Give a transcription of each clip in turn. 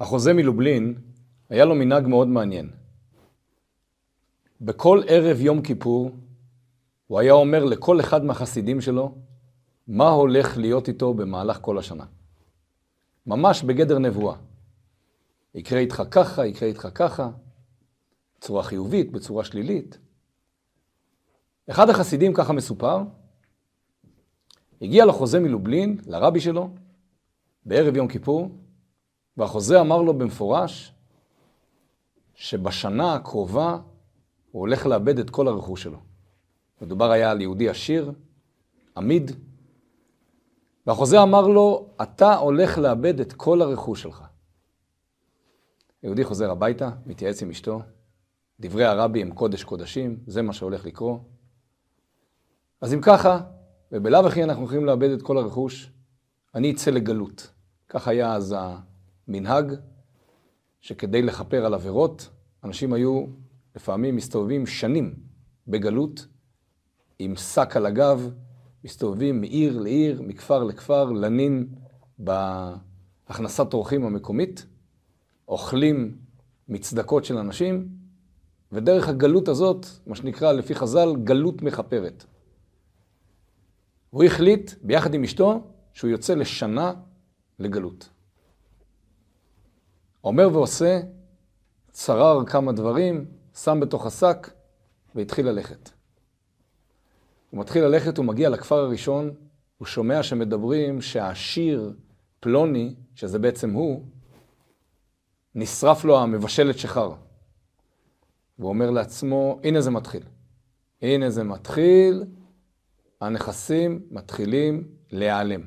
החוזה מלובלין, היה לו מנהג מאוד מעניין. בכל ערב יום כיפור, הוא היה אומר לכל אחד מהחסידים שלו, מה הולך להיות איתו במהלך כל השנה. ממש בגדר נבואה. יקרה איתך ככה, יקרה איתך ככה, בצורה חיובית, בצורה שלילית. אחד החסידים, ככה מסופר, הגיע לחוזה מלובלין, לרבי שלו, בערב יום כיפור, והחוזה אמר לו במפורש שבשנה הקרובה הוא הולך לאבד את כל הרכוש שלו. מדובר היה על יהודי עשיר, עמיד, והחוזה אמר לו, אתה הולך לאבד את כל הרכוש שלך. יהודי חוזר הביתה, מתייעץ עם אשתו, דברי הרבי הם קודש קודשים, זה מה שהולך לקרות. אז אם ככה, ובלאו הכי אנחנו הולכים לאבד את כל הרכוש, אני אצא לגלות. כך היה אז המנהג, שכדי לכפר על עבירות, אנשים היו לפעמים מסתובבים שנים בגלות, עם שק על הגב, מסתובבים מעיר לעיר, מכפר לכפר, לנין בהכנסת אורחים המקומית, אוכלים מצדקות של אנשים, ודרך הגלות הזאת, מה שנקרא לפי חז"ל, גלות מכפרת. הוא החליט, ביחד עם אשתו, שהוא יוצא לשנה לגלות. אומר ועושה, צרר כמה דברים, שם בתוך השק והתחיל ללכת. הוא מתחיל ללכת, הוא מגיע לכפר הראשון, הוא שומע שמדברים שהעשיר פלוני, שזה בעצם הוא, נשרף לו המבשלת שחר. והוא אומר לעצמו, הנה זה מתחיל. הנה זה מתחיל, הנכסים מתחילים להיעלם.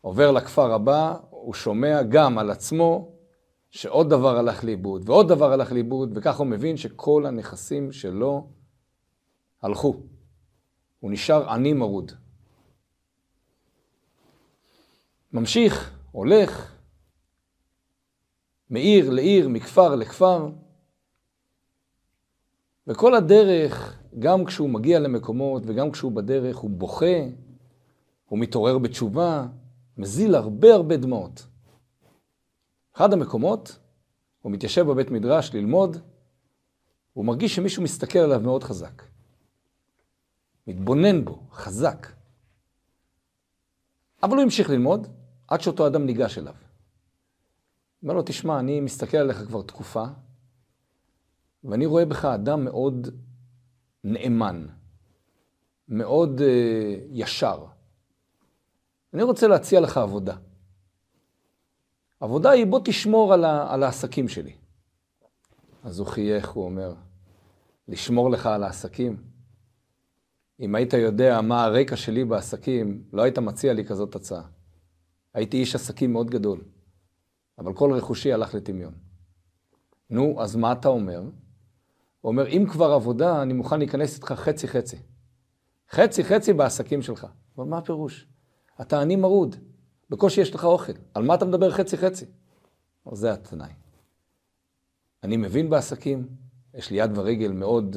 עובר לכפר הבא, הוא שומע גם על עצמו שעוד דבר הלך לאיבוד, ועוד דבר הלך לאיבוד, וככה הוא מבין שכל הנכסים שלו הלכו. הוא נשאר עני מרוד. ממשיך, הולך, מעיר לעיר, מכפר לכפר, וכל הדרך, גם כשהוא מגיע למקומות וגם כשהוא בדרך, הוא בוכה, הוא מתעורר בתשובה, מזיל הרבה הרבה דמעות. אחד המקומות, הוא מתיישב בבית מדרש ללמוד, הוא מרגיש שמישהו מסתכל עליו מאוד חזק. מתבונן בו, חזק. אבל הוא המשיך ללמוד עד שאותו אדם ניגש אליו. אומר לו, תשמע, אני מסתכל עליך כבר תקופה, ואני רואה בך אדם מאוד נאמן, מאוד uh, ישר. אני רוצה להציע לך עבודה. עבודה היא בוא תשמור על, ה, על העסקים שלי. אז הוא חייך, הוא אומר, לשמור לך על העסקים? אם היית יודע מה הרקע שלי בעסקים, לא היית מציע לי כזאת הצעה. הייתי איש עסקים מאוד גדול, אבל כל רכושי הלך לטמיון. נו, אז מה אתה אומר? הוא אומר, אם כבר עבודה, אני מוכן להיכנס איתך חצי-חצי. חצי-חצי בעסקים שלך. אבל מה הפירוש? אתה עני מרוד, בקושי יש לך אוכל. על מה אתה מדבר חצי-חצי? זה התנאי. אני מבין בעסקים, יש לי יד ורגל מאוד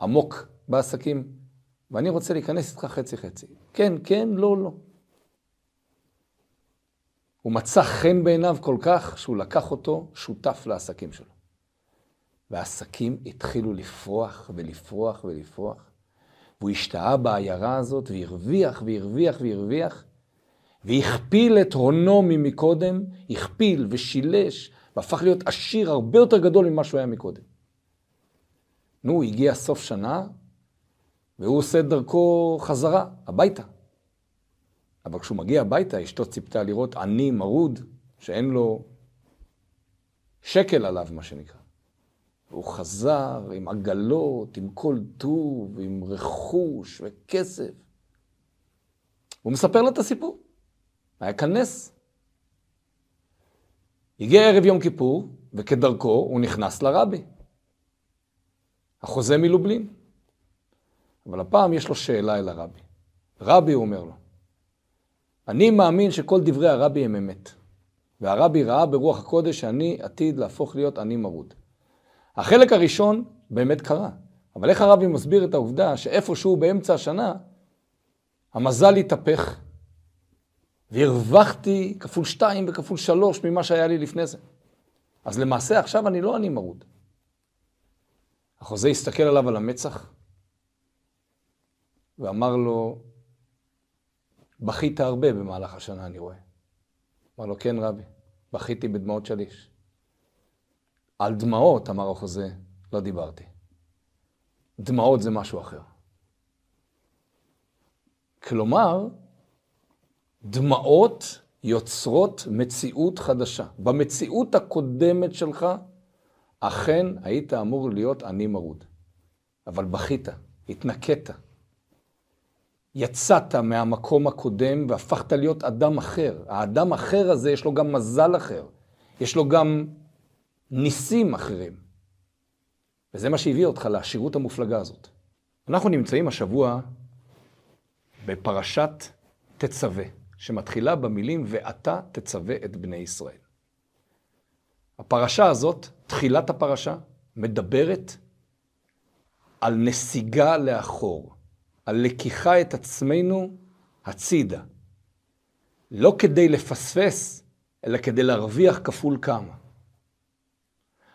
עמוק בעסקים, ואני רוצה להיכנס איתך חצי-חצי. כן, כן, לא, לא. הוא מצא חן בעיניו כל כך, שהוא לקח אותו שותף לעסקים שלו. והעסקים התחילו לפרוח ולפרוח ולפרוח, והוא השתהה בעיירה הזאת, והרוויח והרוויח והרוויח, והכפיל את הונו ממקודם, הכפיל ושילש, והפך להיות עשיר הרבה יותר גדול ממה שהוא היה מקודם. נו, הגיע סוף שנה, והוא עושה דרכו חזרה, הביתה. אבל כשהוא מגיע הביתה, אשתו ציפתה לראות עני מרוד, שאין לו שקל עליו, מה שנקרא. והוא חזר עם עגלות, עם כל טוב, עם רכוש וכסף. הוא מספר לה את הסיפור. היה כאן נס. הגיע ערב יום כיפור, וכדרכו הוא נכנס לרבי. החוזה מלובלין. אבל הפעם יש לו שאלה אל הרבי. רבי, הוא אומר לו, אני מאמין שכל דברי הרבי הם אמת. והרבי ראה ברוח הקודש שאני עתיד להפוך להיות עני מרוד. החלק הראשון באמת קרה, אבל איך הרבי מסביר את העובדה שאיפשהו באמצע השנה, המזל התהפך, והרווחתי כפול שתיים וכפול שלוש ממה שהיה לי לפני זה. אז למעשה עכשיו אני לא אני מרוד. החוזה הסתכל עליו על המצח ואמר לו, בכית הרבה במהלך השנה, אני רואה. אמר לו, כן רבי, בכיתי בדמעות שליש. על דמעות, אמר החוזה, לא דיברתי. דמעות זה משהו אחר. כלומר, דמעות יוצרות מציאות חדשה. במציאות הקודמת שלך, אכן היית אמור להיות עני מרוד. אבל בכית, התנקית. יצאת מהמקום הקודם והפכת להיות אדם אחר. האדם אחר הזה, יש לו גם מזל אחר. יש לו גם ניסים אחרים. וזה מה שהביא אותך לעשירות המופלגה הזאת. אנחנו נמצאים השבוע בפרשת תצווה, שמתחילה במילים ואתה תצווה את בני ישראל. הפרשה הזאת, תחילת הפרשה, מדברת על נסיגה לאחור, על לקיחה את עצמנו הצידה. לא כדי לפספס, אלא כדי להרוויח כפול כמה.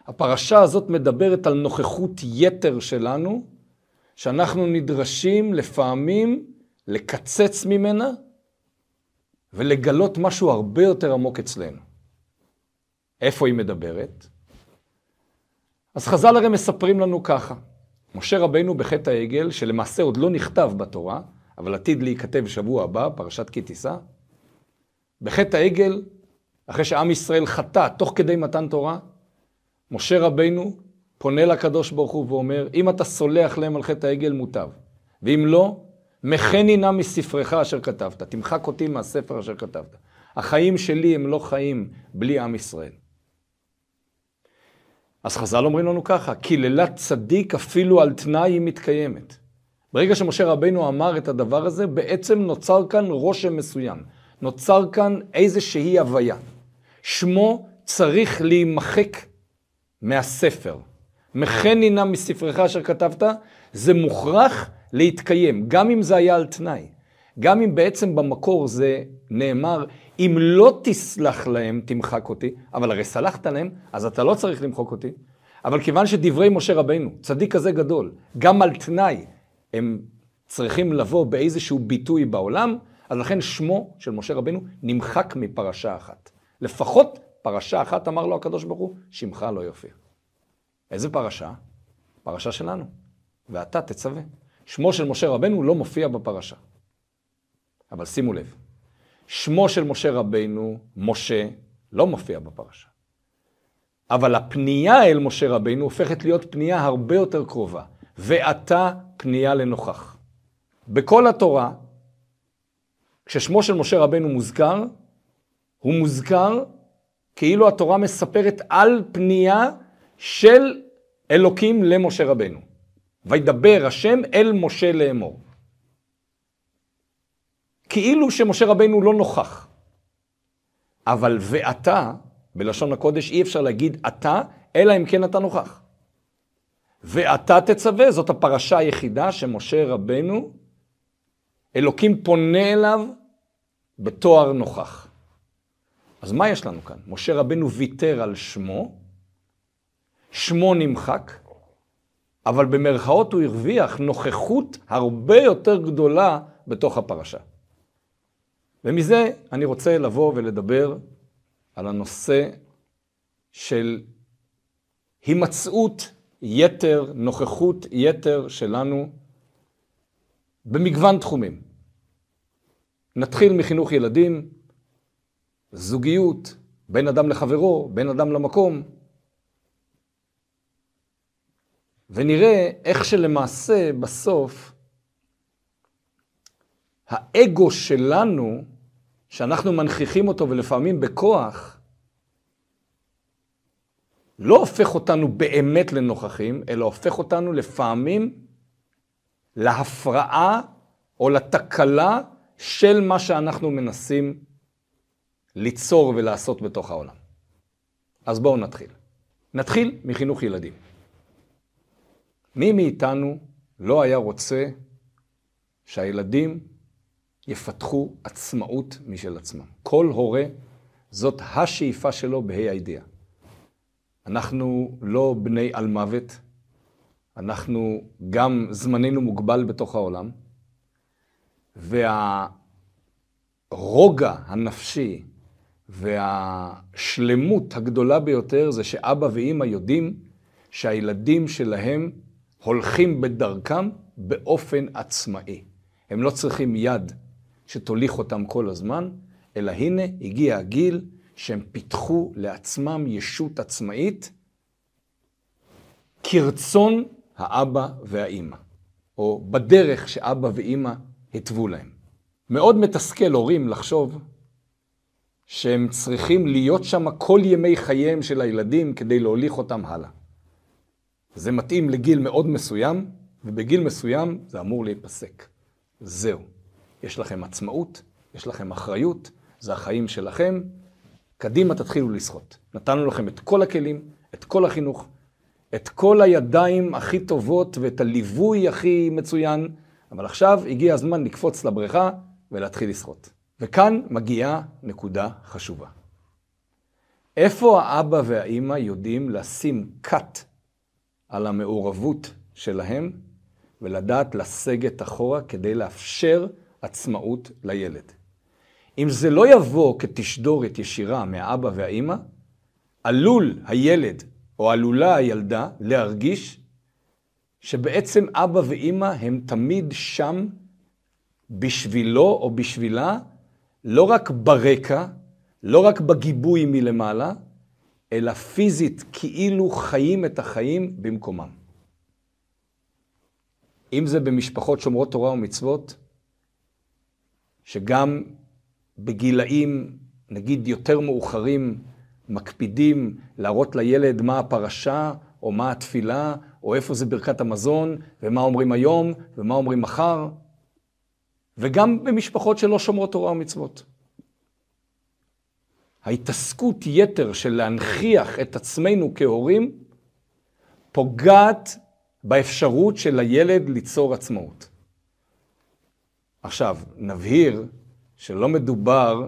הפרשה הזאת מדברת על נוכחות יתר שלנו, שאנחנו נדרשים לפעמים לקצץ ממנה ולגלות משהו הרבה יותר עמוק אצלנו. איפה היא מדברת? אז חז"ל הרי מספרים לנו ככה, משה רבנו בחטא העגל, שלמעשה עוד לא נכתב בתורה, אבל עתיד להיכתב שבוע הבא, פרשת כי תישא, בחטא העגל, אחרי שעם ישראל חטא תוך כדי מתן תורה, משה רבנו פונה לקדוש ברוך הוא ואומר, אם אתה סולח להם על חטא העגל, מוטב. ואם לא, מחני נא מספרך אשר כתבת, תמחק אותי מהספר אשר כתבת. החיים שלי הם לא חיים בלי עם ישראל. אז חז"ל אומרים לנו ככה, קללת צדיק אפילו על תנאי היא מתקיימת. ברגע שמשה רבינו אמר את הדבר הזה, בעצם נוצר כאן רושם מסוים. נוצר כאן איזושהי הוויה. שמו צריך להימחק מהספר. מחני נא מספרך אשר כתבת, זה מוכרח להתקיים, גם אם זה היה על תנאי. גם אם בעצם במקור זה נאמר, אם לא תסלח להם, תמחק אותי, אבל הרי סלחת להם, אז אתה לא צריך למחוק אותי. אבל כיוון שדברי משה רבינו, צדיק כזה גדול, גם על תנאי, הם צריכים לבוא באיזשהו ביטוי בעולם, אז לכן שמו של משה רבינו נמחק מפרשה אחת. לפחות פרשה אחת אמר לו הקדוש ברוך הוא, שמך לא יופיע. איזה פרשה? פרשה שלנו. ואתה תצווה. שמו של משה רבנו לא מופיע בפרשה. אבל שימו לב, שמו של משה רבנו, משה, לא מופיע בפרשה. אבל הפנייה אל משה רבנו הופכת להיות פנייה הרבה יותר קרובה. ואתה פנייה לנוכח. בכל התורה, כששמו של משה רבנו מוזכר, הוא מוזכר כאילו התורה מספרת על פנייה של אלוקים למשה רבנו. וידבר השם אל משה לאמור. כאילו שמשה רבנו לא נוכח. אבל ואתה, בלשון הקודש אי אפשר להגיד אתה, אלא אם כן אתה נוכח. ואתה תצווה, זאת הפרשה היחידה שמשה רבנו, אלוקים פונה אליו בתואר נוכח. אז מה יש לנו כאן? משה רבנו ויתר על שמו, שמו נמחק, אבל במרכאות הוא הרוויח נוכחות הרבה יותר גדולה בתוך הפרשה. ומזה אני רוצה לבוא ולדבר על הנושא של הימצאות יתר, נוכחות יתר שלנו במגוון תחומים. נתחיל מחינוך ילדים, זוגיות, בין אדם לחברו, בין אדם למקום, ונראה איך שלמעשה בסוף האגו שלנו, שאנחנו מנכיחים אותו ולפעמים בכוח, לא הופך אותנו באמת לנוכחים, אלא הופך אותנו לפעמים להפרעה או לתקלה של מה שאנחנו מנסים ליצור ולעשות בתוך העולם. אז בואו נתחיל. נתחיל מחינוך ילדים. מי מאיתנו לא היה רוצה שהילדים יפתחו עצמאות משל עצמם. כל הורה, זאת השאיפה שלו בה"א הידיעה. אנחנו לא בני על מוות, אנחנו גם זמננו מוגבל בתוך העולם, והרוגע הנפשי והשלמות הגדולה ביותר זה שאבא ואימא יודעים שהילדים שלהם הולכים בדרכם באופן עצמאי. הם לא צריכים יד שתוליך אותם כל הזמן, אלא הנה הגיע הגיל שהם פיתחו לעצמם ישות עצמאית כרצון האבא והאימא, או בדרך שאבא ואימא התוו להם. מאוד מתסכל הורים לחשוב שהם צריכים להיות שם כל ימי חייהם של הילדים כדי להוליך אותם הלאה. זה מתאים לגיל מאוד מסוים, ובגיל מסוים זה אמור להיפסק. זהו. יש לכם עצמאות, יש לכם אחריות, זה החיים שלכם. קדימה תתחילו לשחות. נתנו לכם את כל הכלים, את כל החינוך, את כל הידיים הכי טובות ואת הליווי הכי מצוין, אבל עכשיו הגיע הזמן לקפוץ לבריכה ולהתחיל לשחות. וכאן מגיעה נקודה חשובה. איפה האבא והאימא יודעים לשים cut על המעורבות שלהם ולדעת לסגת אחורה כדי לאפשר עצמאות לילד. אם זה לא יבוא כתשדורת ישירה מהאבא והאימא, עלול הילד או עלולה הילדה להרגיש שבעצם אבא ואימא הם תמיד שם בשבילו או בשבילה, לא רק ברקע, לא רק בגיבוי מלמעלה, אלא פיזית כאילו חיים את החיים במקומם. אם זה במשפחות שומרות תורה ומצוות, שגם בגילאים, נגיד, יותר מאוחרים, מקפידים להראות לילד מה הפרשה, או מה התפילה, או איפה זה ברכת המזון, ומה אומרים היום, ומה אומרים מחר, וגם במשפחות שלא שומרות תורה ומצוות. ההתעסקות יתר של להנכיח את עצמנו כהורים, פוגעת באפשרות של הילד ליצור עצמאות. עכשיו, נבהיר שלא מדובר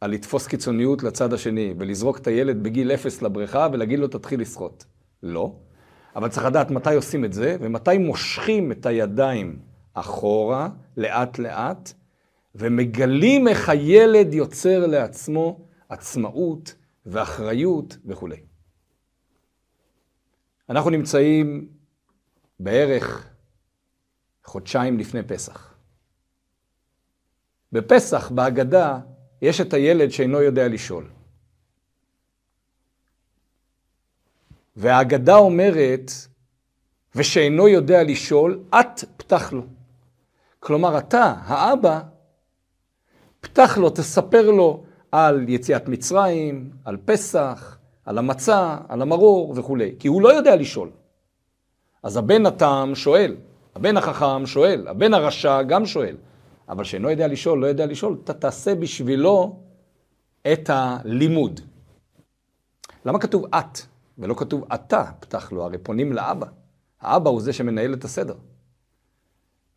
על לתפוס קיצוניות לצד השני ולזרוק את הילד בגיל אפס לבריכה ולהגיד לו תתחיל לשחות. לא. אבל צריך לדעת מתי עושים את זה ומתי מושכים את הידיים אחורה, לאט לאט, ומגלים איך הילד יוצר לעצמו עצמאות ואחריות וכולי. אנחנו נמצאים בערך חודשיים לפני פסח. בפסח, בהגדה, יש את הילד שאינו יודע לשאול. וההגדה אומרת, ושאינו יודע לשאול, את פתח לו. כלומר, אתה, האבא, פתח לו, תספר לו על יציאת מצרים, על פסח, על המצה, על המרור וכולי, כי הוא לא יודע לשאול. אז הבן התם שואל, הבן החכם שואל, הבן הרשע גם שואל. אבל שאינו יודע לשאול, לא יודע לשאול, אתה תעשה בשבילו את הלימוד. למה כתוב את ולא כתוב אתה, פתח לו? הרי פונים לאבא. האבא הוא זה שמנהל את הסדר.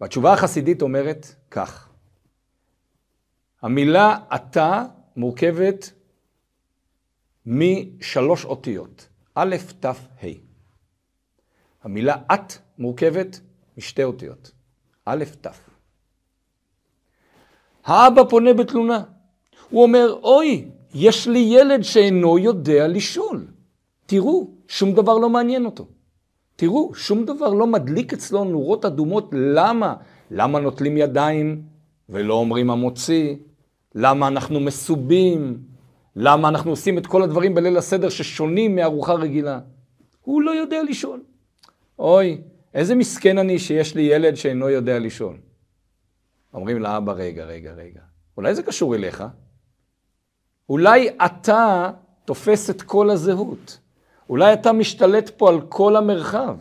והתשובה החסידית אומרת כך: המילה אתה מורכבת משלוש אותיות, א', ת', ה'. המילה את מורכבת משתי אותיות, א', ת'. האבא פונה בתלונה. הוא אומר, אוי, יש לי ילד שאינו יודע לשאול. תראו, שום דבר לא מעניין אותו. תראו, שום דבר לא מדליק אצלו נורות אדומות. למה? למה נוטלים ידיים ולא אומרים המוציא? למה אנחנו מסובים? למה אנחנו עושים את כל הדברים בליל הסדר ששונים מארוחה רגילה? הוא לא יודע לשאול. אוי, איזה מסכן אני שיש לי ילד שאינו יודע לשאול. אומרים לאבא, רגע, רגע, רגע, אולי זה קשור אליך? אולי אתה תופס את כל הזהות. אולי אתה משתלט פה על כל המרחב.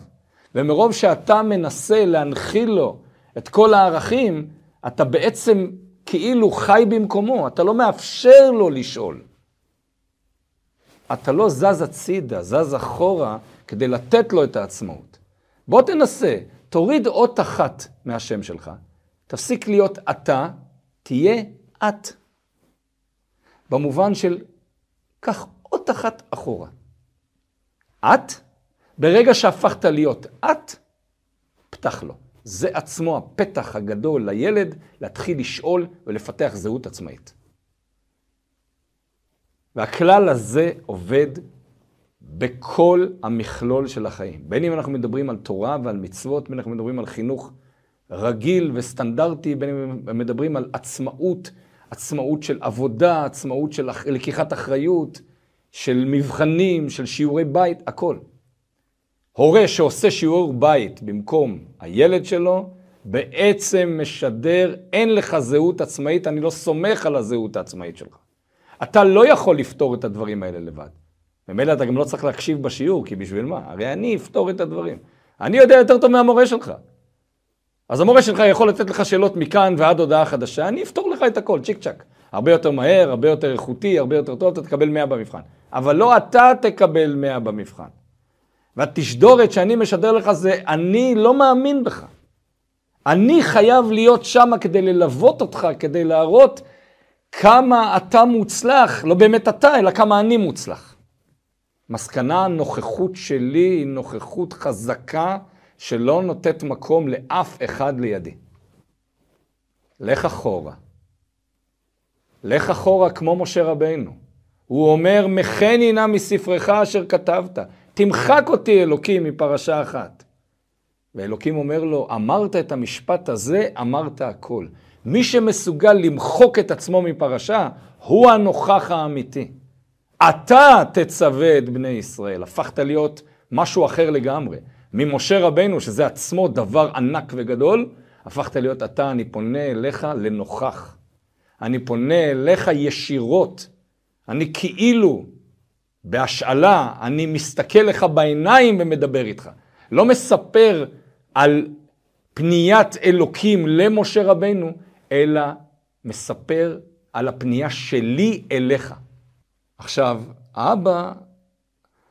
ומרוב שאתה מנסה להנחיל לו את כל הערכים, אתה בעצם כאילו חי במקומו, אתה לא מאפשר לו לשאול. אתה לא זז הצידה, זז אחורה, כדי לתת לו את העצמאות. בוא תנסה, תוריד אות אחת מהשם שלך, תפסיק להיות אתה, תהיה את. במובן של, קח אות אחת אחורה. את, ברגע שהפכת להיות את, פתח לו. זה עצמו הפתח הגדול לילד להתחיל לשאול ולפתח זהות עצמאית. והכלל הזה עובד בכל המכלול של החיים. בין אם אנחנו מדברים על תורה ועל מצוות, בין אם אנחנו מדברים על חינוך רגיל וסטנדרטי, בין אם מדברים על עצמאות, עצמאות של עבודה, עצמאות של לקיחת אחריות, של מבחנים, של שיעורי בית, הכל. הורה שעושה שיעור בית במקום הילד שלו, בעצם משדר, אין לך זהות עצמאית, אני לא סומך על הזהות העצמאית שלך. אתה לא יכול לפתור את הדברים האלה לבד. ממילא אתה גם לא צריך להקשיב בשיעור, כי בשביל מה? הרי אני אפתור את הדברים. אני יודע יותר טוב מהמורה שלך. אז המורה שלך יכול לתת לך שאלות מכאן ועד הודעה חדשה, אני אפתור לך את הכל, צ'יק צ'אק. הרבה יותר מהר, הרבה יותר איכותי, הרבה יותר טוב, אתה תקבל 100 במבחן. אבל לא אתה תקבל 100 במבחן. והתשדורת שאני משדר לך זה, אני לא מאמין בך. אני חייב להיות שם כדי ללוות אותך, כדי להראות כמה אתה מוצלח, לא באמת אתה, אלא כמה אני מוצלח. מסקנה, הנוכחות שלי היא נוכחות חזקה שלא נותנת מקום לאף אחד לידי. לך אחורה. לך אחורה כמו משה רבינו. הוא אומר, מחני נא מספרך אשר כתבת. תמחק אותי אלוקים מפרשה אחת. ואלוקים אומר לו, אמרת את המשפט הזה, אמרת הכל. מי שמסוגל למחוק את עצמו מפרשה, הוא הנוכח האמיתי. אתה תצווה את בני ישראל. הפכת להיות משהו אחר לגמרי. ממשה רבנו, שזה עצמו דבר ענק וגדול, הפכת להיות אתה, אני פונה אליך לנוכח. אני פונה אליך ישירות. אני כאילו בהשאלה, אני מסתכל לך בעיניים ומדבר איתך. לא מספר על פניית אלוקים למשה רבנו, אלא מספר על הפנייה שלי אליך. עכשיו, האבא,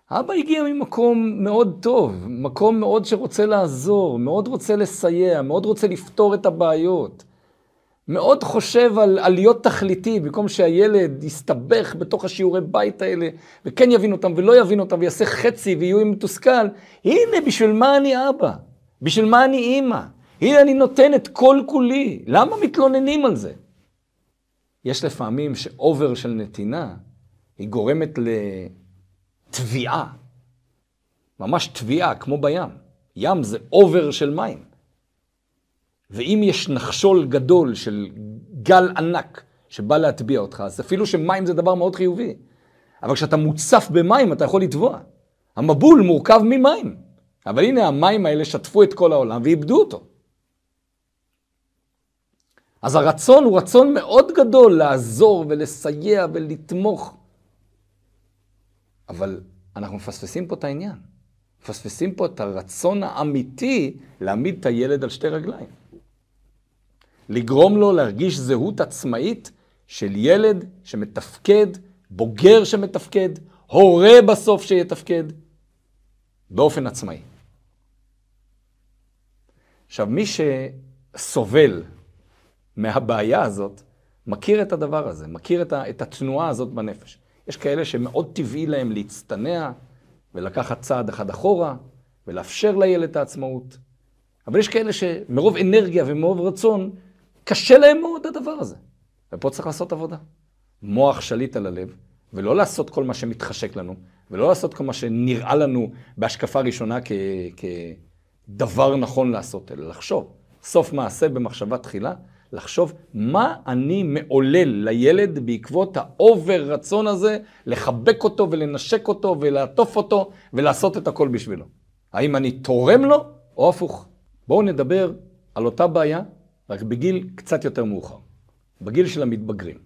האבא הגיע ממקום מאוד טוב, מקום מאוד שרוצה לעזור, מאוד רוצה לסייע, מאוד רוצה לפתור את הבעיות. מאוד חושב על, על להיות תכליתי, במקום שהילד יסתבך בתוך השיעורי בית האלה, וכן יבין אותם ולא יבין אותם, ויעשה חצי ויהיו מתוסכל. הנה, בשביל מה אני אבא? בשביל מה אני אימא? הנה, אני נותן את כל כולי. למה מתלוננים על זה? יש לפעמים ש-over של נתינה, היא גורמת לתביעה. ממש תביעה, כמו בים. ים זה over של מים. ואם יש נחשול גדול של גל ענק שבא להטביע אותך, אז אפילו שמים זה דבר מאוד חיובי. אבל כשאתה מוצף במים אתה יכול לטבוע. המבול מורכב ממים. אבל הנה המים האלה שטפו את כל העולם ואיבדו אותו. אז הרצון הוא רצון מאוד גדול לעזור ולסייע ולתמוך. אבל אנחנו מפספסים פה את העניין. מפספסים פה את הרצון האמיתי להעמיד את הילד על שתי רגליים. לגרום לו להרגיש זהות עצמאית של ילד שמתפקד, בוגר שמתפקד, הורה בסוף שיתפקד, באופן עצמאי. עכשיו, מי שסובל מהבעיה הזאת, מכיר את הדבר הזה, מכיר את, ה, את התנועה הזאת בנפש. יש כאלה שמאוד טבעי להם להצטנע ולקחת צעד אחד אחורה ולאפשר לילד את העצמאות. אבל יש כאלה שמרוב אנרגיה ומרוב רצון קשה להם מאוד הדבר הזה. ופה צריך לעשות עבודה. מוח שליט על הלב, ולא לעשות כל מה שמתחשק לנו, ולא לעשות כל מה שנראה לנו בהשקפה ראשונה כ... כדבר נכון לעשות, אלא לחשוב. סוף מעשה במחשבה תחילה, לחשוב מה אני מעולל לילד בעקבות ה-over רצון הזה, לחבק אותו ולנשק אותו ולעטוף אותו ולעשות את הכל בשבילו. האם אני תורם לו או הפוך? בואו נדבר על אותה בעיה רק בגיל קצת יותר מאוחר, בגיל של המתבגרים.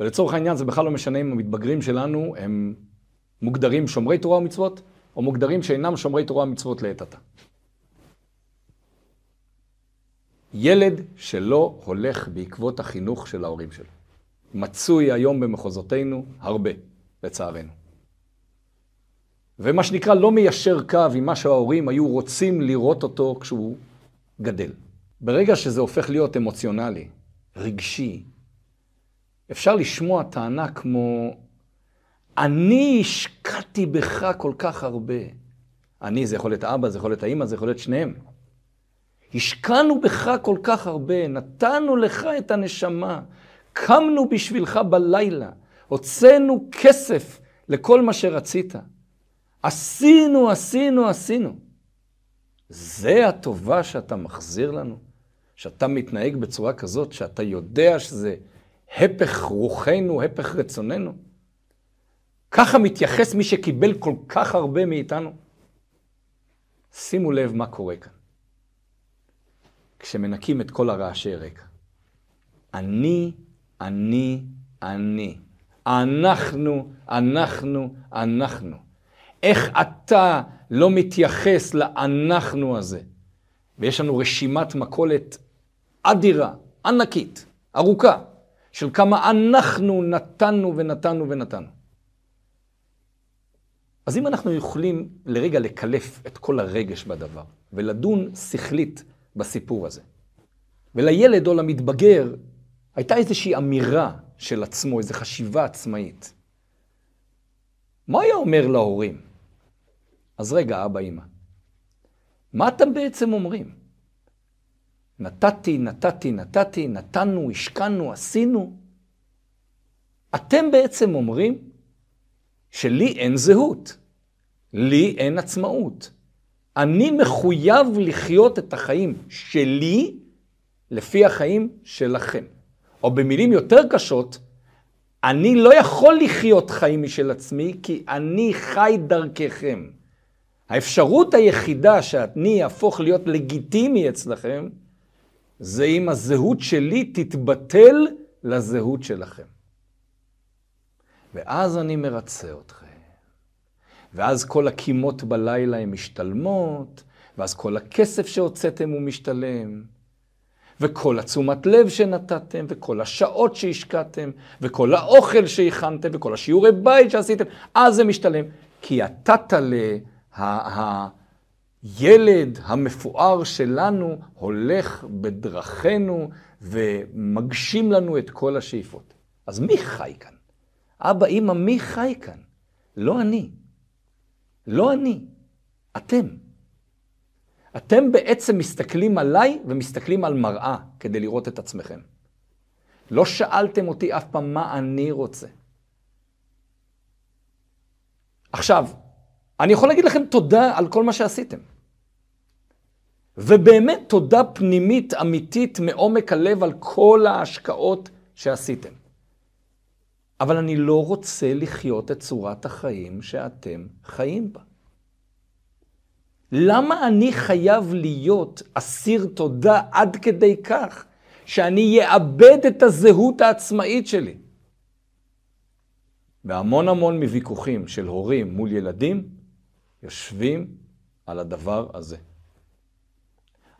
ולצורך העניין זה בכלל לא משנה אם המתבגרים שלנו הם מוגדרים שומרי תורה ומצוות, או מוגדרים שאינם שומרי תורה ומצוות לעת עתה. ילד שלא הולך בעקבות החינוך של ההורים שלו. מצוי היום במחוזותינו הרבה, לצערנו. ומה שנקרא לא מיישר קו עם מה שההורים היו רוצים לראות אותו כשהוא גדל. ברגע שזה הופך להיות אמוציונלי, רגשי, אפשר לשמוע טענה כמו, אני השקעתי בך כל כך הרבה. אני, זה יכול להיות אבא, זה יכול להיות האמא, זה יכול להיות שניהם. השקענו בך כל כך הרבה, נתנו לך את הנשמה, קמנו בשבילך בלילה, הוצאנו כסף לכל מה שרצית. עשינו, עשינו, עשינו. זה הטובה שאתה מחזיר לנו? שאתה מתנהג בצורה כזאת, שאתה יודע שזה הפך רוחנו, הפך רצוננו? ככה מתייחס מי שקיבל כל כך הרבה מאיתנו? שימו לב מה קורה כאן. כשמנקים את כל הרעשי רקע. אני, אני, אני. אנחנו, אנחנו, אנחנו. איך אתה לא מתייחס לאנחנו הזה? ויש לנו רשימת מכולת אדירה, ענקית, ארוכה, של כמה אנחנו נתנו ונתנו ונתנו. אז אם אנחנו יכולים לרגע לקלף את כל הרגש בדבר, ולדון שכלית בסיפור הזה, ולילד או למתבגר הייתה איזושהי אמירה של עצמו, איזו חשיבה עצמאית. מה היה אומר להורים? אז רגע, אבא, אמא, מה אתם בעצם אומרים? נתתי, נתתי, נתתי, נתנו, השקענו, עשינו. אתם בעצם אומרים שלי אין זהות, לי אין עצמאות. אני מחויב לחיות את החיים שלי לפי החיים שלכם. או במילים יותר קשות, אני לא יכול לחיות חיים משל עצמי, כי אני חי דרככם. האפשרות היחידה שאני אהפוך להיות לגיטימי אצלכם, זה אם הזהות שלי תתבטל לזהות שלכם. ואז אני מרצה אתכם. ואז כל הקימות בלילה הן משתלמות, ואז כל הכסף שהוצאתם הוא משתלם, וכל התשומת לב שנתתם, וכל השעות שהשקעתם, וכל האוכל שהכנתם, וכל השיעורי בית שעשיתם, אז זה משתלם. כי הטאטלה, הילד המפואר שלנו, הולך בדרכנו ומגשים לנו את כל השאיפות. אז מי חי כאן? אבא, אמא, מי חי כאן? לא אני. לא אני. אתם. אתם בעצם מסתכלים עליי ומסתכלים על מראה כדי לראות את עצמכם. לא שאלתם אותי אף פעם מה אני רוצה. עכשיו, אני יכול להגיד לכם תודה על כל מה שעשיתם. ובאמת תודה פנימית אמיתית מעומק הלב על כל ההשקעות שעשיתם. אבל אני לא רוצה לחיות את צורת החיים שאתם חיים בה. למה אני חייב להיות אסיר תודה עד כדי כך שאני אאבד את הזהות העצמאית שלי? והמון המון מוויכוחים של הורים מול ילדים יושבים על הדבר הזה.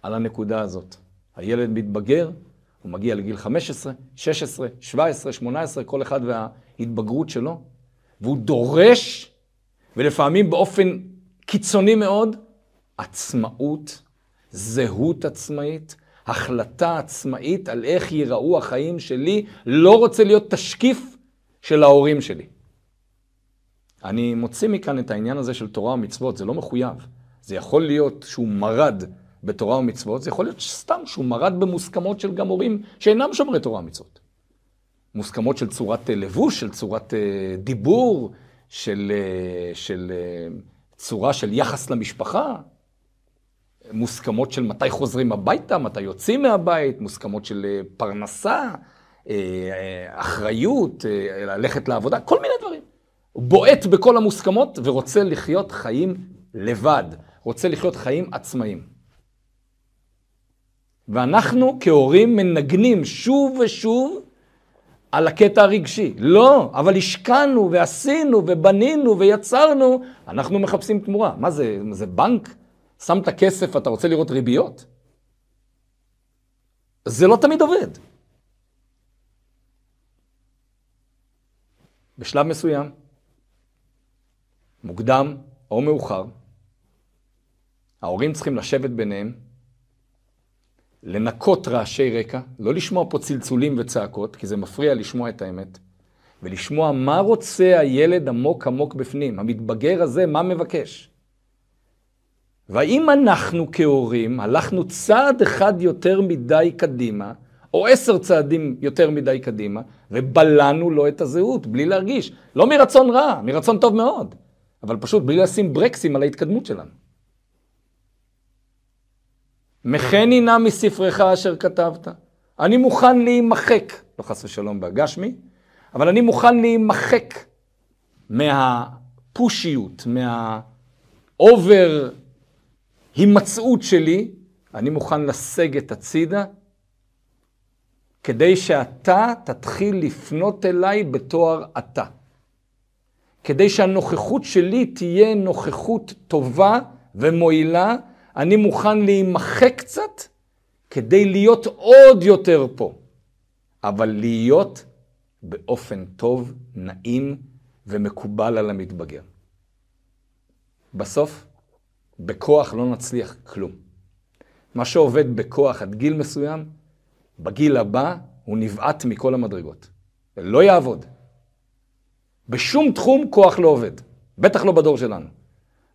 על הנקודה הזאת. הילד מתבגר, הוא מגיע לגיל 15, 16, 17, 18, כל אחד וההתבגרות שלו, והוא דורש, ולפעמים באופן קיצוני מאוד, עצמאות, זהות עצמאית, החלטה עצמאית על איך ייראו החיים שלי, לא רוצה להיות תשקיף של ההורים שלי. אני מוציא מכאן את העניין הזה של תורה ומצוות, זה לא מחויב. זה יכול להיות שהוא מרד בתורה ומצוות, זה יכול להיות סתם שהוא מרד במוסכמות של גם הורים שאינם שומרי תורה ומצוות. מוסכמות של צורת אה, לבוש, של צורת אה, דיבור, של, אה, של צורה של יחס למשפחה, מוסכמות של מתי חוזרים הביתה, מתי יוצאים מהבית, מוסכמות של פרנסה, אחריות, ללכת לעבודה, כל מיני דברים. הוא בועט בכל המוסכמות ורוצה לחיות חיים לבד, רוצה לחיות חיים עצמאיים. ואנחנו כהורים מנגנים שוב ושוב על הקטע הרגשי. לא, אבל השקענו ועשינו ובנינו ויצרנו, אנחנו מחפשים תמורה. מה זה, זה בנק? שמת כסף, אתה רוצה לראות ריביות? זה לא תמיד עובד. בשלב מסוים, מוקדם או מאוחר, ההורים צריכים לשבת ביניהם לנקות רעשי רקע, לא לשמוע פה צלצולים וצעקות, כי זה מפריע לשמוע את האמת, ולשמוע מה רוצה הילד עמוק עמוק בפנים, המתבגר הזה, מה מבקש. והאם אנחנו כהורים הלכנו צעד אחד יותר מדי קדימה, או עשר צעדים יותר מדי קדימה, ובלענו לו את הזהות, בלי להרגיש. לא מרצון רע, מרצון טוב מאוד, אבל פשוט בלי לשים ברקסים על ההתקדמות שלנו. מחני נא מספרך אשר כתבת. אני מוכן להימחק, לא חס ושלום בגשמי, אבל אני מוכן להימחק מהפושיות, מהאובר הימצאות שלי, אני מוכן לסגת הצידה, כדי שאתה תתחיל לפנות אליי בתואר אתה. כדי שהנוכחות שלי תהיה נוכחות טובה ומועילה, אני מוכן להימחק קצת כדי להיות עוד יותר פה. אבל להיות באופן טוב, נעים ומקובל על המתבגר. בסוף, בכוח לא נצליח כלום. מה שעובד בכוח עד גיל מסוים, בגיל הבא הוא נבעט מכל המדרגות. לא יעבוד. בשום תחום כוח לא עובד, בטח לא בדור שלנו.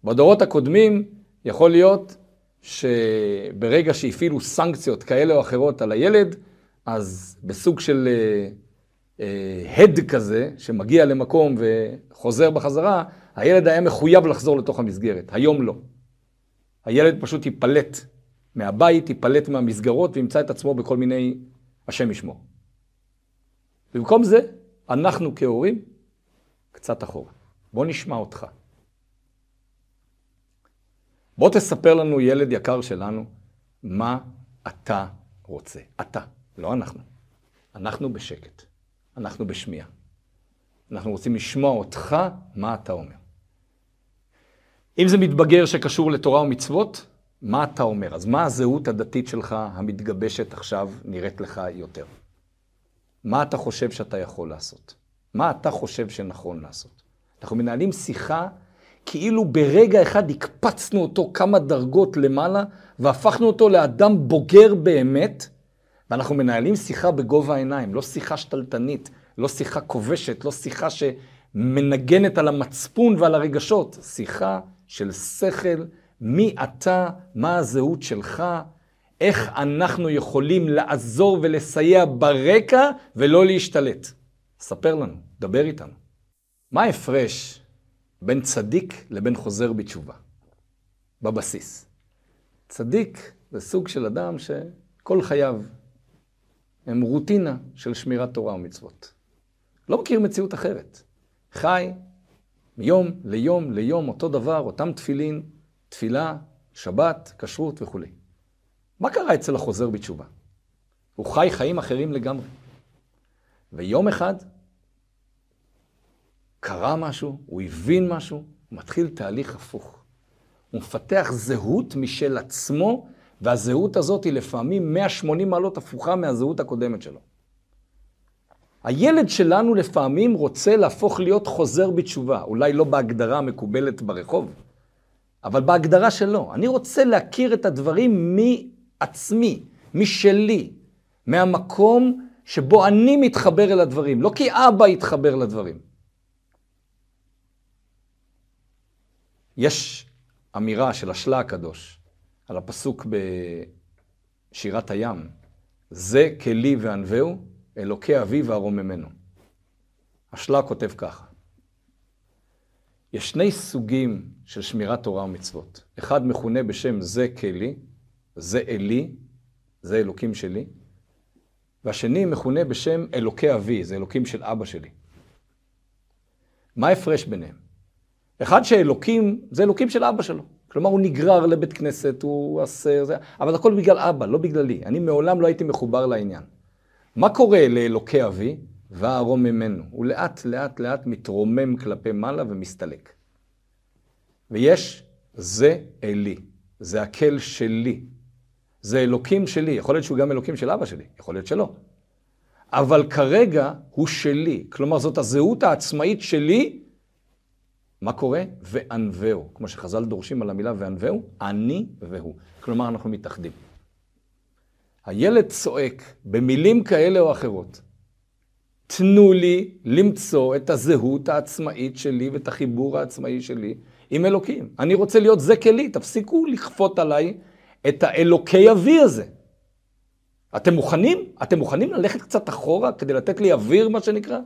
בדורות הקודמים יכול להיות שברגע שהפעילו סנקציות כאלה או אחרות על הילד, אז בסוג של אה, אה, הד כזה, שמגיע למקום וחוזר בחזרה, הילד היה מחויב לחזור לתוך המסגרת, היום לא. הילד פשוט ייפלט מהבית, ייפלט מהמסגרות וימצא את עצמו בכל מיני, השם ישמור. במקום זה, אנחנו כהורים, קצת אחורה. בוא נשמע אותך. בוא תספר לנו, ילד יקר שלנו, מה אתה רוצה. אתה, לא אנחנו. אנחנו בשקט. אנחנו בשמיעה. אנחנו רוצים לשמוע אותך, מה אתה אומר. אם זה מתבגר שקשור לתורה ומצוות, מה אתה אומר? אז מה הזהות הדתית שלך המתגבשת עכשיו נראית לך יותר? מה אתה חושב שאתה יכול לעשות? מה אתה חושב שנכון לעשות? אנחנו מנהלים שיחה כאילו ברגע אחד הקפצנו אותו כמה דרגות למעלה והפכנו אותו לאדם בוגר באמת, ואנחנו מנהלים שיחה בגובה העיניים, לא שיחה שתלטנית, לא שיחה כובשת, לא שיחה שמנגנת על המצפון ועל הרגשות, שיחה של שכל, מי אתה, מה הזהות שלך, איך אנחנו יכולים לעזור ולסייע ברקע ולא להשתלט. ספר לנו, דבר איתנו. מה ההפרש בין צדיק לבין חוזר בתשובה? בבסיס. צדיק זה סוג של אדם שכל חייו הם רוטינה של שמירת תורה ומצוות. לא מכיר מציאות אחרת. חי מיום ליום ליום אותו דבר, אותם תפילין, תפילה, שבת, כשרות וכולי. מה קרה אצל החוזר בתשובה? הוא חי חיים אחרים לגמרי. ויום אחד קרה משהו, הוא הבין משהו, הוא מתחיל תהליך הפוך. הוא מפתח זהות משל עצמו, והזהות הזאת היא לפעמים 180 מעלות הפוכה מהזהות הקודמת שלו. הילד שלנו לפעמים רוצה להפוך להיות חוזר בתשובה, אולי לא בהגדרה המקובלת ברחוב, אבל בהגדרה שלו. אני רוצה להכיר את הדברים מעצמי, משלי, מהמקום שבו אני מתחבר אל הדברים, לא כי אבא יתחבר לדברים. יש אמירה של השלה הקדוש על הפסוק בשירת הים, זה כלי וענווהו, אלוקי אבי וארוממנו. השלה כותב ככה, יש שני סוגים של שמירת תורה ומצוות. אחד מכונה בשם זה כלי, זה אלי, זה אלוקים שלי, והשני מכונה בשם אלוקי אבי, זה אלוקים של אבא שלי. מה ההפרש ביניהם? אחד שאלוקים, זה אלוקים של אבא שלו. כלומר, הוא נגרר לבית כנסת, הוא עשה, זה, אבל הכל בגלל אבא, לא בגללי. אני מעולם לא הייתי מחובר לעניין. מה קורה לאלוקי אבי? וארום ממנו. הוא לאט לאט לאט מתרומם כלפי מעלה ומסתלק. ויש, זה אלי, זה הקל שלי. זה אלוקים שלי. יכול להיות שהוא גם אלוקים של אבא שלי, יכול להיות שלא. אבל כרגע הוא שלי. כלומר, זאת הזהות העצמאית שלי. מה קורה? וענווהו. כמו שחז"ל דורשים על המילה וענווהו, אני והוא. כלומר, אנחנו מתאחדים. הילד צועק במילים כאלה או אחרות, תנו לי למצוא את הזהות העצמאית שלי ואת החיבור העצמאי שלי עם אלוקים. אני רוצה להיות זה כלי, תפסיקו לכפות עליי את האלוקי אבי הזה. אתם מוכנים? אתם מוכנים ללכת קצת אחורה כדי לתת לי אוויר, מה שנקרא?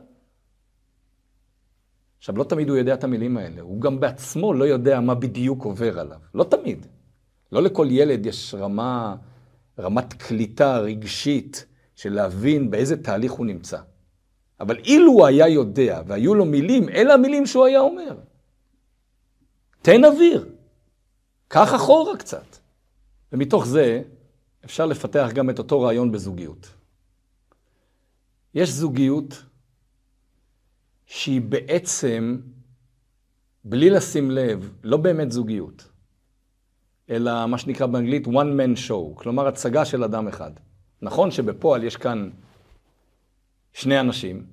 עכשיו, לא תמיד הוא יודע את המילים האלה. הוא גם בעצמו לא יודע מה בדיוק עובר עליו. לא תמיד. לא לכל ילד יש רמה, רמת קליטה רגשית של להבין באיזה תהליך הוא נמצא. אבל אילו הוא היה יודע והיו לו מילים, אלה המילים שהוא היה אומר. תן אוויר. קח אחורה קצת. ומתוך זה אפשר לפתח גם את אותו רעיון בזוגיות. יש זוגיות שהיא בעצם, בלי לשים לב, לא באמת זוגיות, אלא מה שנקרא באנגלית one man show, כלומר הצגה של אדם אחד. נכון שבפועל יש כאן שני אנשים,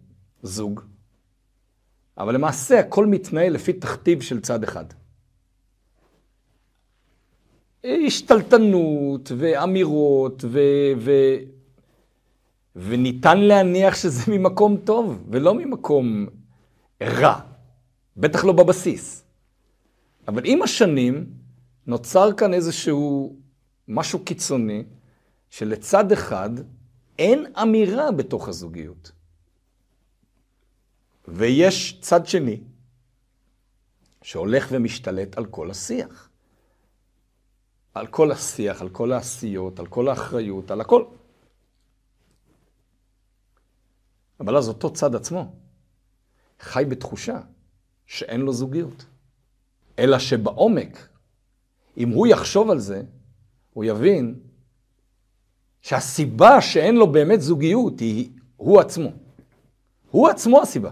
זוג, אבל למעשה הכל מתנהל לפי תכתיב של צד אחד. השתלטנות ואמירות, ו, ו, וניתן להניח שזה ממקום טוב ולא ממקום רע, בטח לא בבסיס. אבל עם השנים נוצר כאן איזשהו משהו קיצוני, שלצד אחד אין אמירה בתוך הזוגיות. ויש צד שני, שהולך ומשתלט על כל השיח. על כל השיח, על כל העשיות, על כל האחריות, על הכל. אבל אז אותו צד עצמו חי בתחושה שאין לו זוגיות. אלא שבעומק, אם הוא יחשוב על זה, הוא יבין שהסיבה שאין לו באמת זוגיות היא הוא עצמו. הוא עצמו הסיבה.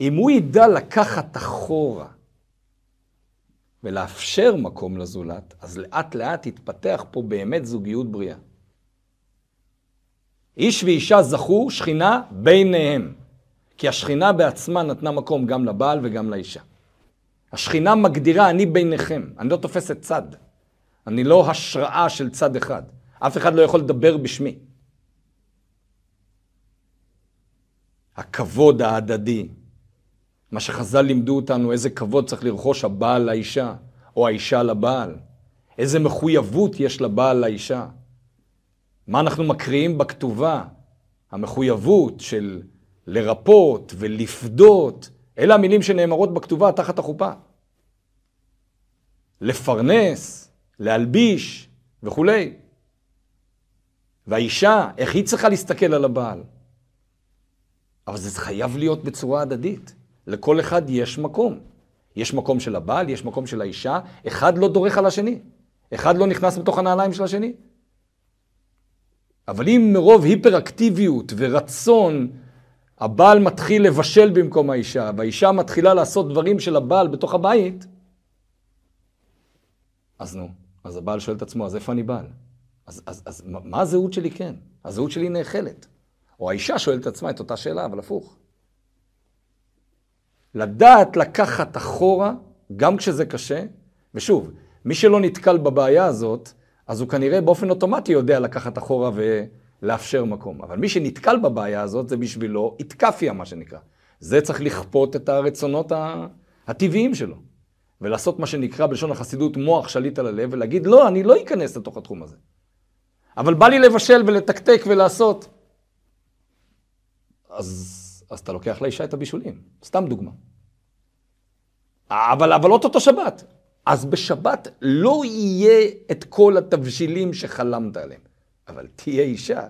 אם הוא ידע לקחת אחורה ולאפשר מקום לזולת, אז לאט לאט יתפתח פה באמת זוגיות בריאה. איש ואישה זכו שכינה ביניהם, כי השכינה בעצמה נתנה מקום גם לבעל וגם לאישה. השכינה מגדירה, אני ביניכם, אני לא תופסת צד. אני לא השראה של צד אחד. אף אחד לא יכול לדבר בשמי. הכבוד ההדדי, מה שחז"ל לימדו אותנו, איזה כבוד צריך לרכוש הבעל לאישה, או האישה לבעל. איזה מחויבות יש לבעל לאישה. מה אנחנו מקריאים בכתובה? המחויבות של לרפות ולפדות, אלה המילים שנאמרות בכתובה תחת החופה. לפרנס, להלביש וכולי. והאישה, איך היא צריכה להסתכל על הבעל? אבל זה חייב להיות בצורה הדדית. לכל אחד יש מקום. יש מקום של הבעל, יש מקום של האישה, אחד לא דורך על השני. אחד לא נכנס בתוך הנעליים של השני. אבל אם מרוב היפראקטיביות ורצון הבעל מתחיל לבשל במקום האישה, והאישה מתחילה לעשות דברים של הבעל בתוך הבית, אז נו, אז הבעל שואל את עצמו, אז איפה אני בעל? אז, אז, אז מה הזהות שלי כן? הזהות שלי נאכלת. או האישה שואלת את עצמה את אותה שאלה, אבל הפוך. לדעת לקחת אחורה, גם כשזה קשה, ושוב, מי שלא נתקל בבעיה הזאת, אז הוא כנראה באופן אוטומטי יודע לקחת אחורה ולאפשר מקום. אבל מי שנתקל בבעיה הזאת, זה בשבילו איתקפיה, מה שנקרא. זה צריך לכפות את הרצונות הטבעיים שלו. ולעשות מה שנקרא בלשון החסידות מוח שליט על הלב, ולהגיד, לא, אני לא אכנס לתוך התחום הזה. אבל בא לי לבשל ולתקתק ולעשות. אז אז אתה לוקח לאישה את הבישולים. סתם דוגמה. אבל, אבל אוטוטו שבת. אז בשבת לא יהיה את כל התבשילים שחלמת עליהם, אבל תהיה אישה.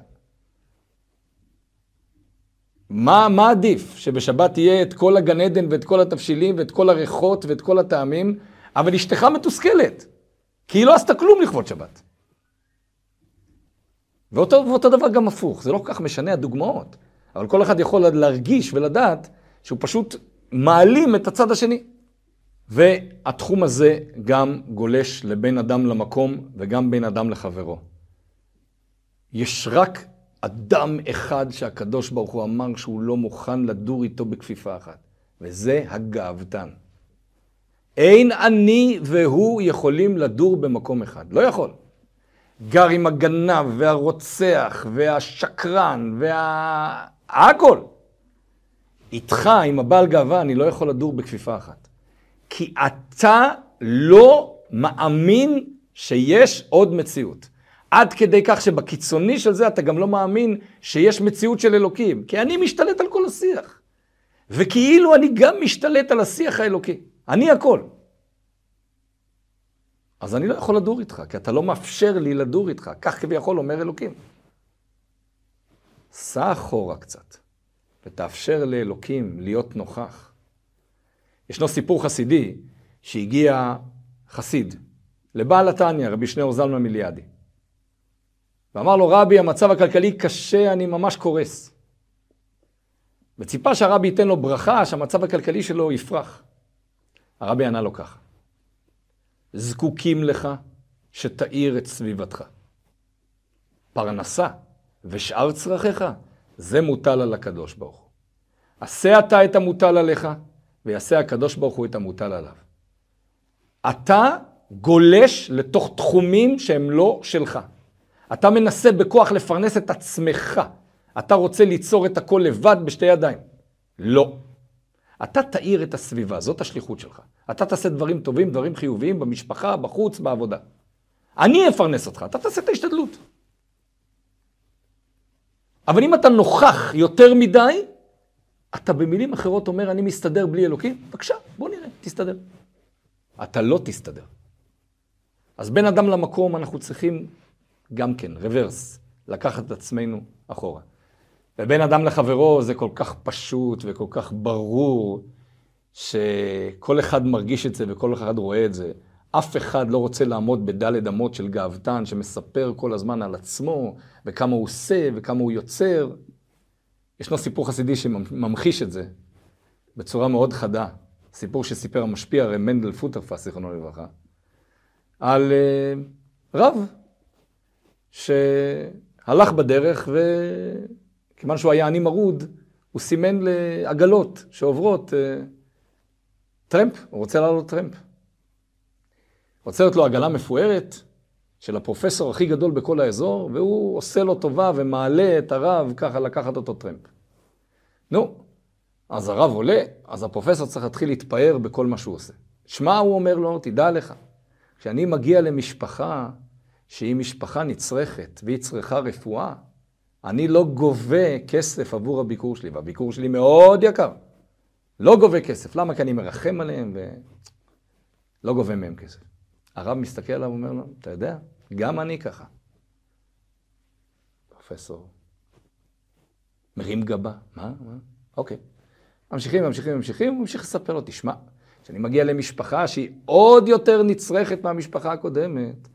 מה, מה עדיף? שבשבת תהיה את כל הגן עדן ואת כל התבשילים ואת כל הריחות ואת כל הטעמים, אבל אשתך מתוסכלת, כי היא לא עשתה כלום לכבוד שבת. ואותו, ואותו דבר גם הפוך, זה לא כל כך משנה הדוגמאות. אבל כל אחד יכול להרגיש ולדעת שהוא פשוט מעלים את הצד השני. והתחום הזה גם גולש לבין אדם למקום וגם בין אדם לחברו. יש רק אדם אחד שהקדוש ברוך הוא אמר שהוא לא מוכן לדור איתו בכפיפה אחת, וזה הגאוותן. אין אני והוא יכולים לדור במקום אחד, לא יכול. גר עם הגנב והרוצח והשקרן וה... הכל. איתך, עם הבעל גאווה, אני לא יכול לדור בכפיפה אחת. כי אתה לא מאמין שיש עוד מציאות. עד כדי כך שבקיצוני של זה אתה גם לא מאמין שיש מציאות של אלוקים. כי אני משתלט על כל השיח. וכאילו אני גם משתלט על השיח האלוקי. אני הכל. אז אני לא יכול לדור איתך, כי אתה לא מאפשר לי לדור איתך. כך כביכול אומר אלוקים. סע אחורה קצת, ותאפשר לאלוקים להיות נוכח. ישנו סיפור חסידי שהגיע חסיד לבעל התניא, רבי שניאור זלמן מיליאדי. ואמר לו, רבי, המצב הכלכלי קשה, אני ממש קורס. וציפה שהרבי ייתן לו ברכה, שהמצב הכלכלי שלו יפרח. הרבי ענה לו ככה, זקוקים לך שתאיר את סביבתך. פרנסה ושאר צרכיך, זה מוטל על הקדוש ברוך הוא. עשה אתה את המוטל עליך, ויעשה הקדוש ברוך הוא את המוטל עליו. אתה גולש לתוך תחומים שהם לא שלך. אתה מנסה בכוח לפרנס את עצמך. אתה רוצה ליצור את הכל לבד בשתי ידיים. לא. אתה תאיר את הסביבה, זאת השליחות שלך. אתה תעשה דברים טובים, דברים חיוביים, במשפחה, בחוץ, בעבודה. אני אפרנס אותך, אתה תעשה את ההשתדלות. אבל אם אתה נוכח יותר מדי, אתה במילים אחרות אומר, אני מסתדר בלי אלוקים? בבקשה, בוא נראה, תסתדר. אתה לא תסתדר. אז בין אדם למקום אנחנו צריכים גם כן, רוורס, לקחת את עצמנו אחורה. ובין אדם לחברו זה כל כך פשוט וכל כך ברור, שכל אחד מרגיש את זה וכל אחד רואה את זה. אף אחד לא רוצה לעמוד בדלת אמות של גאוותן, שמספר כל הזמן על עצמו, וכמה הוא עושה, וכמה הוא יוצר. ישנו סיפור חסידי שממחיש את זה בצורה מאוד חדה. סיפור שסיפר המשפיע הרי מנדל פוטרפס, זיכרונו לברכה, על uh, רב שהלך בדרך, וכיוון שהוא היה עני מרוד, הוא סימן לעגלות שעוברות uh, טרמפ, הוא רוצה לעלות טרמפ. עוצרת לו עגלה מפוארת של הפרופסור הכי גדול בכל האזור, והוא עושה לו טובה ומעלה את הרב ככה לקחת אותו טרמפ. נו, אז הרב עולה, אז הפרופסור צריך להתחיל להתפאר בכל מה שהוא עושה. שמע, הוא אומר לו, תדע לך, כשאני מגיע למשפחה שהיא משפחה נצרכת והיא צריכה רפואה, אני לא גובה כסף עבור הביקור שלי, והביקור שלי מאוד יקר. לא גובה כסף. למה? כי אני מרחם עליהם ולא גובה מהם כסף. הרב מסתכל עליו ואומר לו, אתה יודע, גם אני ככה. פרופסור, מרים גבה, מה? מה? אוקיי. ממשיכים, ממשיכים, ממשיכים, הוא ממשיך לספר לו, תשמע, כשאני מגיע למשפחה שהיא עוד יותר נצרכת מהמשפחה הקודמת,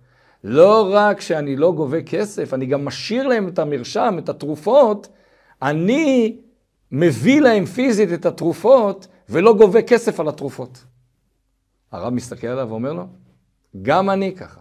לא רק שאני לא גובה כסף, אני גם משאיר להם את המרשם, את התרופות, אני מביא להם פיזית את התרופות ולא גובה כסף על התרופות. הרב מסתכל עליו ואומר לו, גם אני ככה.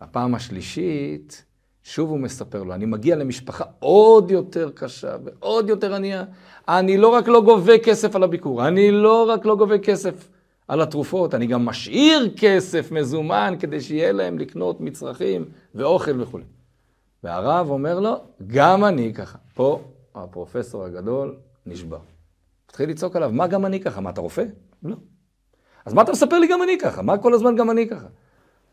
הפעם השלישית, שוב הוא מספר לו, אני מגיע למשפחה עוד יותר קשה ועוד יותר ענייה. אני לא רק לא גובה כסף על הביקור, אני לא רק לא גובה כסף על התרופות, אני גם משאיר כסף מזומן כדי שיהיה להם לקנות מצרכים ואוכל וכו'. והרב אומר לו, גם אני ככה. פה הפרופסור הגדול נשבר. התחיל לצעוק עליו, מה גם אני ככה? מה, אתה רופא? לא. אז מה אתה מספר לי גם אני ככה? מה כל הזמן גם אני ככה?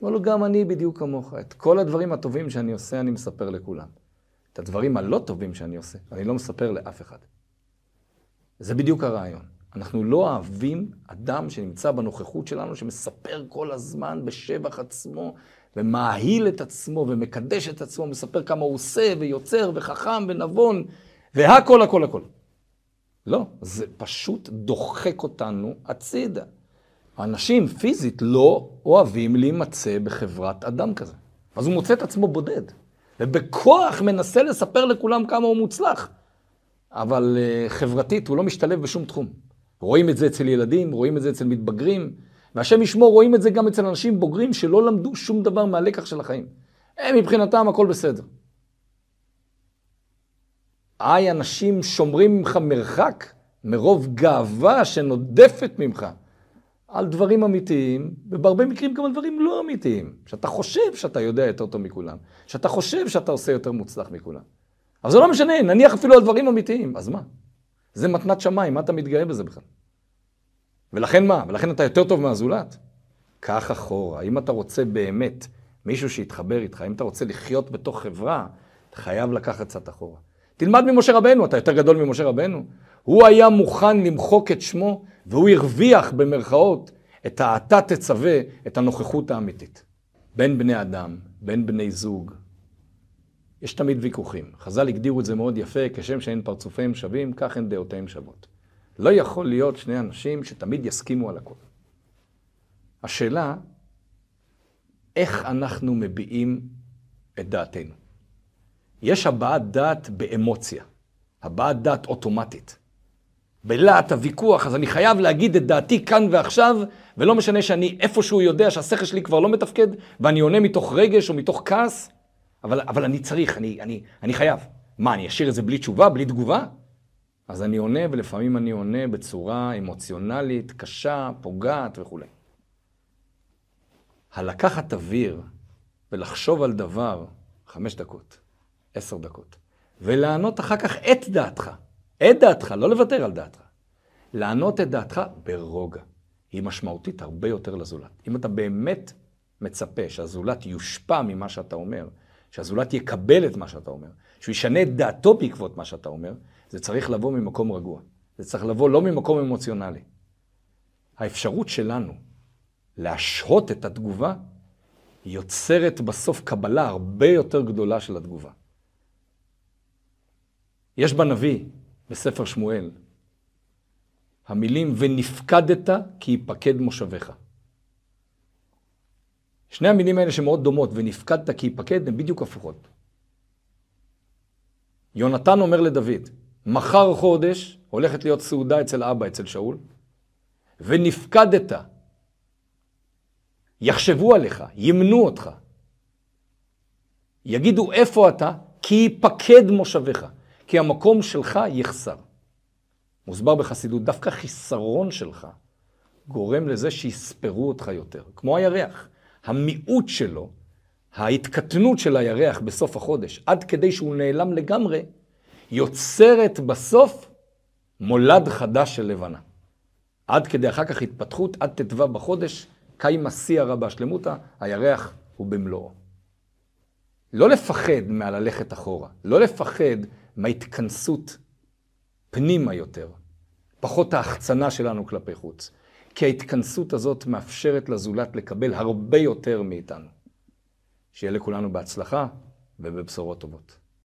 אמר לו, גם אני בדיוק כמוך. את כל הדברים הטובים שאני עושה, אני מספר לכולם. את הדברים הלא טובים שאני עושה, אני לא מספר לאף אחד. זה בדיוק הרעיון. אנחנו לא אוהבים אדם שנמצא בנוכחות שלנו, שמספר כל הזמן בשבח עצמו, ומאהיל את עצמו, ומקדש את עצמו, מספר כמה הוא עושה, ויוצר, וחכם, ונבון, והכל, הכל, הכל. לא, זה פשוט דוחק אותנו הצידה. אנשים פיזית לא אוהבים להימצא בחברת אדם כזה. אז הוא מוצא את עצמו בודד, ובכוח מנסה לספר לכולם כמה הוא מוצלח. אבל uh, חברתית הוא לא משתלב בשום תחום. רואים את זה אצל ילדים, רואים את זה אצל מתבגרים, והשם ישמור, רואים את זה גם אצל אנשים בוגרים שלא למדו שום דבר מהלקח של החיים. הם מבחינתם הכל בסדר. איי, אנשים שומרים ממך מרחק מרוב גאווה שנודפת ממך. על דברים אמיתיים, ובהרבה מקרים גם על דברים לא אמיתיים. שאתה חושב שאתה יודע יותר טוב מכולם, שאתה חושב שאתה עושה יותר מוצלח מכולם. אבל זה לא משנה, נניח אפילו על דברים אמיתיים, אז מה? זה מתנת שמיים, מה אתה מתגאה בזה בכלל? ולכן מה? ולכן אתה יותר טוב מהזולת? קח אחורה. אם אתה רוצה באמת מישהו שיתחבר איתך, אם אתה רוצה לחיות בתוך חברה, אתה חייב לקחת קצת אחורה. תלמד ממשה רבנו, אתה יותר גדול ממשה רבנו. הוא היה מוכן למחוק את שמו, והוא הרוויח במרכאות את האתה תצווה, את הנוכחות האמיתית. בין בני אדם, בין בני זוג, יש תמיד ויכוחים. חז"ל הגדירו את זה מאוד יפה, כשם שאין פרצופיהם שווים, כך הן דעותיהם שוות. לא יכול להיות שני אנשים שתמיד יסכימו על הכל. השאלה, איך אנחנו מביעים את דעתנו? יש הבעת דעת באמוציה, הבעת דעת אוטומטית. בלהט הוויכוח, אז אני חייב להגיד את דעתי כאן ועכשיו, ולא משנה שאני איפשהו יודע שהשכל שלי כבר לא מתפקד, ואני עונה מתוך רגש או מתוך כעס, אבל, אבל אני צריך, אני, אני, אני חייב. מה, אני אשאיר את זה בלי תשובה, בלי תגובה? אז אני עונה, ולפעמים אני עונה בצורה אמוציונלית, קשה, פוגעת וכולי. הלקחת אוויר ולחשוב על דבר חמש דקות, עשר דקות, ולענות אחר כך את דעתך, את דעתך, לא לוותר על דעתך. לענות את דעתך ברוגע. היא משמעותית הרבה יותר לזולת. אם אתה באמת מצפה שהזולת יושפע ממה שאתה אומר, שהזולת יקבל את מה שאתה אומר, שהוא ישנה את דעתו בעקבות מה שאתה אומר, זה צריך לבוא ממקום רגוע. זה צריך לבוא לא ממקום אמוציונלי. האפשרות שלנו להשהות את התגובה יוצרת בסוף קבלה הרבה יותר גדולה של התגובה. יש בנביא, בספר שמואל, המילים ונפקדת כי יפקד מושביך. שני המילים האלה שמאוד דומות, ונפקדת כי יפקד, הן בדיוק הפוכות. יונתן אומר לדוד, מחר חודש הולכת להיות סעודה אצל אבא, אצל שאול, ונפקדת. יחשבו עליך, ימנו אותך. יגידו איפה אתה, כי יפקד מושביך, כי המקום שלך יחסר. מוסבר בחסידות, דווקא חיסרון שלך גורם לזה שיספרו אותך יותר, כמו הירח. המיעוט שלו, ההתקטנות של הירח בסוף החודש, עד כדי שהוא נעלם לגמרי, יוצרת בסוף מולד חדש של לבנה. עד כדי אחר כך התפתחות, עד ט"ו בחודש, קיימה שיא הרבה שלמותה, הירח הוא במלואו. לא לפחד מהללכת אחורה, לא לפחד מההתכנסות פנימה יותר, פחות ההחצנה שלנו כלפי חוץ. כי ההתכנסות הזאת מאפשרת לזולת לקבל הרבה יותר מאיתנו. שיהיה לכולנו בהצלחה ובבשורות טובות.